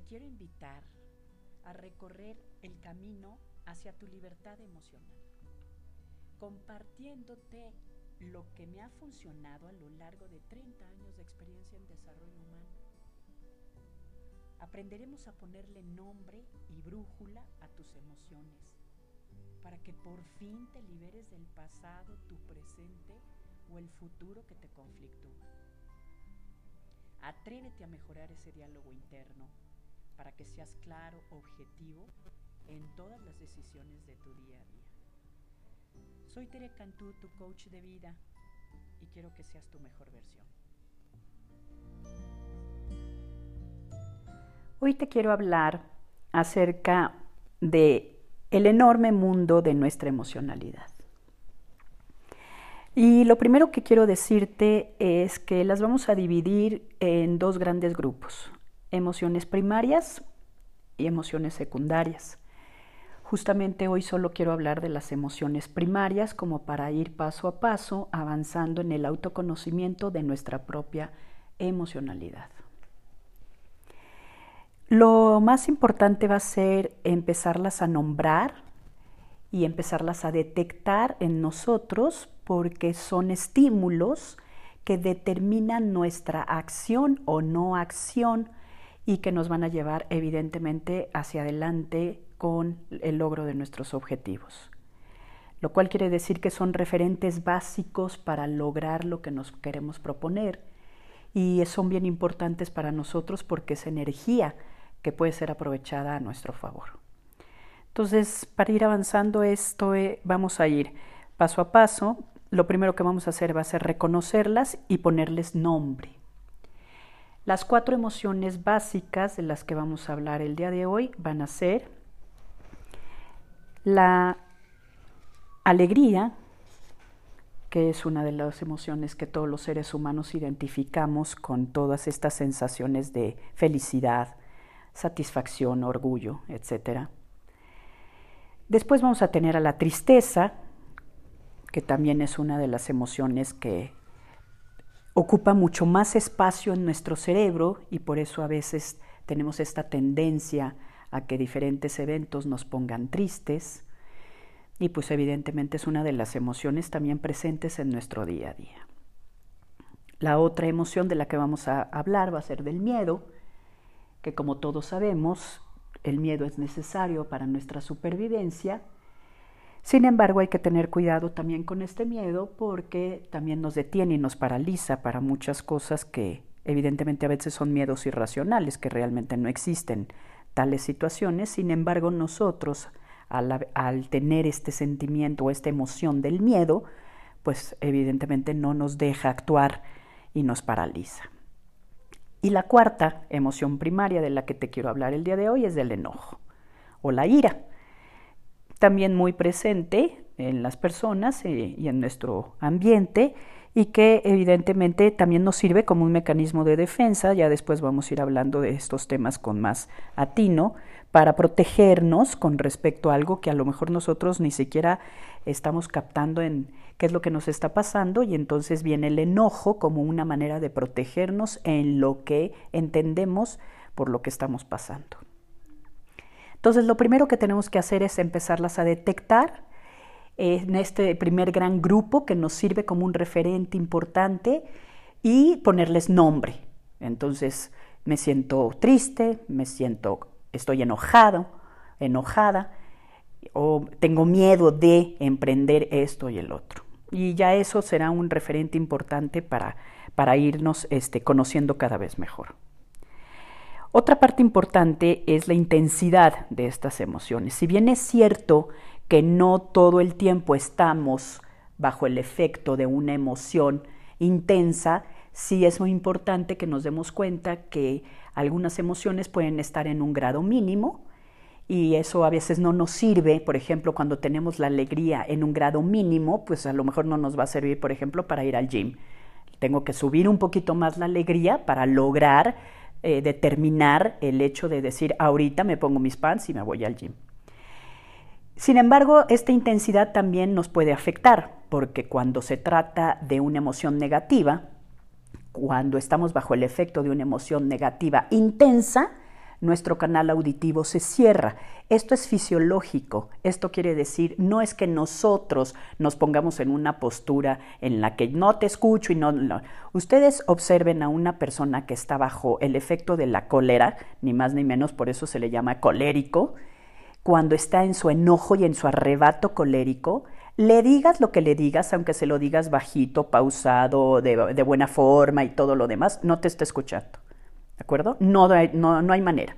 te quiero invitar a recorrer el camino hacia tu libertad emocional, compartiéndote lo que me ha funcionado a lo largo de 30 años de experiencia en desarrollo humano. Aprenderemos a ponerle nombre y brújula a tus emociones para que por fin te liberes del pasado, tu presente o el futuro que te conflictúa. Atrévete a mejorar ese diálogo interno para que seas claro, objetivo en todas las decisiones de tu día a día. Soy Tere Cantú, tu coach de vida, y quiero que seas tu mejor versión. Hoy te quiero hablar acerca de el enorme mundo de nuestra emocionalidad. Y lo primero que quiero decirte es que las vamos a dividir en dos grandes grupos, emociones primarias y emociones secundarias. Justamente hoy solo quiero hablar de las emociones primarias como para ir paso a paso avanzando en el autoconocimiento de nuestra propia emocionalidad. Lo más importante va a ser empezarlas a nombrar y empezarlas a detectar en nosotros porque son estímulos que determinan nuestra acción o no acción y que nos van a llevar evidentemente hacia adelante con el logro de nuestros objetivos. Lo cual quiere decir que son referentes básicos para lograr lo que nos queremos proponer y son bien importantes para nosotros porque es energía que puede ser aprovechada a nuestro favor. Entonces, para ir avanzando esto, eh, vamos a ir paso a paso. Lo primero que vamos a hacer va a ser reconocerlas y ponerles nombre. Las cuatro emociones básicas de las que vamos a hablar el día de hoy van a ser la alegría, que es una de las emociones que todos los seres humanos identificamos con todas estas sensaciones de felicidad, satisfacción, orgullo, etc. Después vamos a tener a la tristeza, que también es una de las emociones que ocupa mucho más espacio en nuestro cerebro y por eso a veces tenemos esta tendencia a que diferentes eventos nos pongan tristes y pues evidentemente es una de las emociones también presentes en nuestro día a día. La otra emoción de la que vamos a hablar va a ser del miedo, que como todos sabemos, el miedo es necesario para nuestra supervivencia. Sin embargo, hay que tener cuidado también con este miedo porque también nos detiene y nos paraliza para muchas cosas que evidentemente a veces son miedos irracionales, que realmente no existen tales situaciones. Sin embargo, nosotros, al, tener este sentimiento o esta emoción del miedo, pues evidentemente no nos deja actuar y nos paraliza. Y la cuarta emoción primaria de la que te quiero hablar el día de hoy es del enojo o la ira, también muy presente en las personas eh, y en nuestro ambiente y que evidentemente también nos sirve como un mecanismo de defensa, ya después vamos a ir hablando de estos temas con más atino, para protegernos con respecto a algo que a lo mejor nosotros ni siquiera estamos captando en qué es lo que nos está pasando y entonces viene el enojo como una manera de protegernos en lo que entendemos por lo que estamos pasando. Entonces lo primero que tenemos que hacer es empezarlas a detectar en este primer gran grupo que nos sirve como un referente importante y ponerles nombre. Entonces me siento triste, me siento estoy enojado, enojada, o tengo miedo de emprender esto y el otro. Y ya eso será un referente importante para, para irnos este, conociendo cada vez mejor. Otra parte importante es la intensidad de estas emociones. Si bien es cierto que no todo el tiempo estamos bajo el efecto de una emoción intensa, sí es muy importante que nos demos cuenta que algunas emociones pueden estar en un grado mínimo y eso a veces no nos sirve, por ejemplo, cuando tenemos la alegría en un grado mínimo, pues a lo mejor no nos va a servir, por ejemplo, para ir al gym. Tengo que subir un poquito más la alegría para lograr eh, determinar el hecho de decir, ahorita me pongo mis pants y me voy al gym. Sin embargo, esta intensidad también nos puede afectar, porque cuando se trata de una emoción negativa, cuando estamos bajo el efecto de una emoción negativa intensa, nuestro canal auditivo se cierra. Esto es fisiológico. Esto quiere decir, no es que nosotros nos pongamos en una postura en la que no te escucho y no, Ustedes observen a una persona que está bajo el efecto de la cólera, ni más ni menos, por eso se le llama colérico, cuando está en su enojo y en su arrebato colérico, le digas lo que le digas, aunque se lo digas bajito, pausado, de, de buena forma y todo lo demás, no te está escuchando. No, no, no hay manera.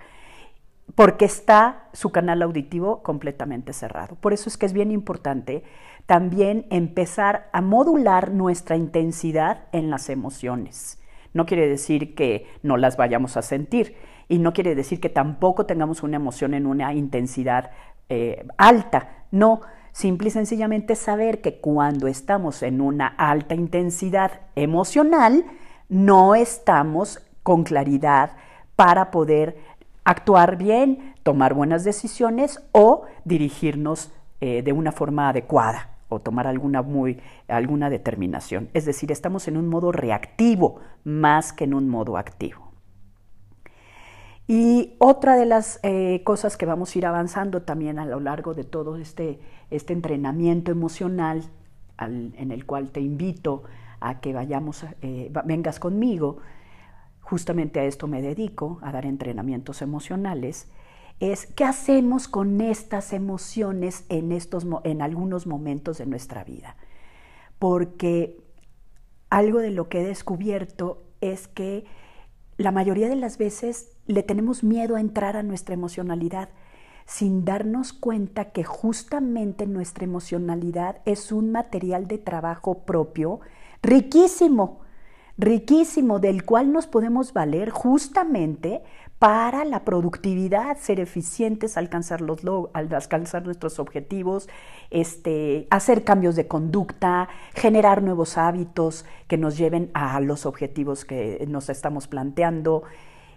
Porque está su canal auditivo completamente cerrado. Por eso es que es bien importante también empezar a modular nuestra intensidad en las emociones. No quiere decir que no las vayamos a sentir y no quiere decir que tampoco tengamos una emoción en una intensidad eh, alta. No, simple y sencillamente saber que cuando estamos en una alta intensidad emocional, no estamos con claridad para poder actuar bien, tomar buenas decisiones o dirigirnos eh, de una forma adecuada o tomar alguna, muy, alguna determinación. Es decir, estamos en un modo reactivo más que en un modo activo. Y otra de las eh, cosas que vamos a ir avanzando también a lo largo de todo este, este entrenamiento emocional en el cual te invito a que vayamos, eh, vengas conmigo, justamente a esto me dedico, a dar entrenamientos emocionales, es qué hacemos con estas emociones en, estos, en algunos momentos de nuestra vida. Porque algo de lo que he descubierto es que la mayoría de las veces le tenemos miedo a entrar a nuestra emocionalidad sin darnos cuenta que justamente nuestra emocionalidad es un material de trabajo propio riquísimo riquísimo del cual nos podemos valer justamente para la productividad, ser eficientes, alcanzar, los alcanzar nuestros objetivos, este, hacer cambios de conducta, generar nuevos hábitos que nos lleven a los objetivos que nos estamos planteando.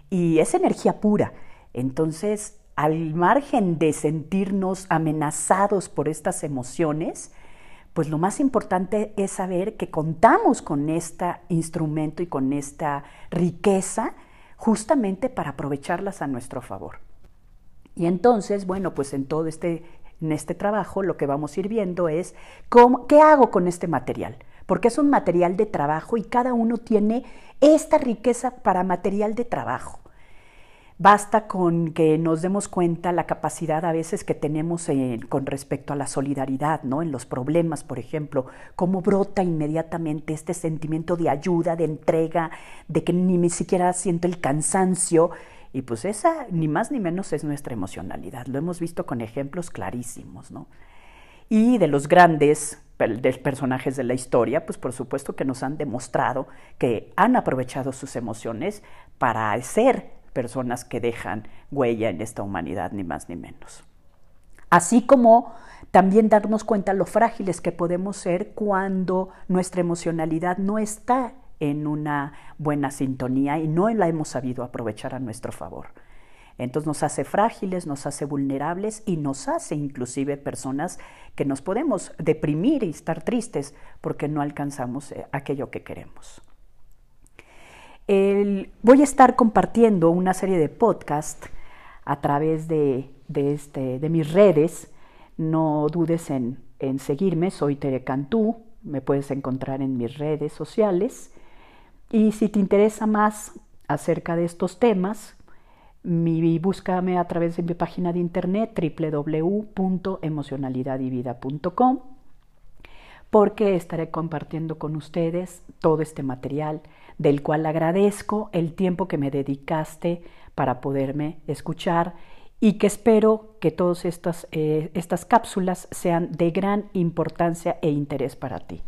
Y es energía pura. Entonces, al margen de sentirnos amenazados por estas emociones, pues lo más importante es saber que contamos con este instrumento y con esta riqueza justamente para aprovecharlas a nuestro favor. Y entonces, bueno, pues en todo este, en este trabajo lo que vamos a ir viendo es cómo, qué hago con este material, porque es un material de trabajo y cada uno tiene esta riqueza para material de trabajo. Basta con que nos demos cuenta la capacidad a veces que tenemos con respecto a la solidaridad, ¿no? En los problemas, por ejemplo, cómo brota inmediatamente este sentimiento de ayuda, de entrega, de que ni siquiera siento el cansancio. Y pues esa, ni más ni menos, es nuestra emocionalidad. Lo hemos visto con ejemplos clarísimos, ¿no? Y de los grandes personajes de la historia, pues por supuesto que nos han demostrado que han aprovechado sus emociones para ser personas que dejan huella en esta humanidad, ni más ni menos. Así como también darnos cuenta lo frágiles que podemos ser cuando nuestra emocionalidad no está en una buena sintonía y no la hemos sabido aprovechar a nuestro favor. Entonces nos hace frágiles, nos hace vulnerables y nos hace inclusive personas que nos podemos deprimir y estar tristes porque no alcanzamos eh, aquello que queremos voy a estar compartiendo una serie de podcasts a través de, este, de mis redes. No dudes en, seguirme, soy Tere Cantú, me puedes encontrar en mis redes sociales. Y si te interesa más acerca de estos temas, mi, búscame a través de mi página de internet www.emocionalidadivida.com porque estaré compartiendo con ustedes todo este material del cual agradezco el tiempo que me dedicaste para poderme escuchar y que espero que todas estas, eh, estas cápsulas sean de gran importancia e interés para ti.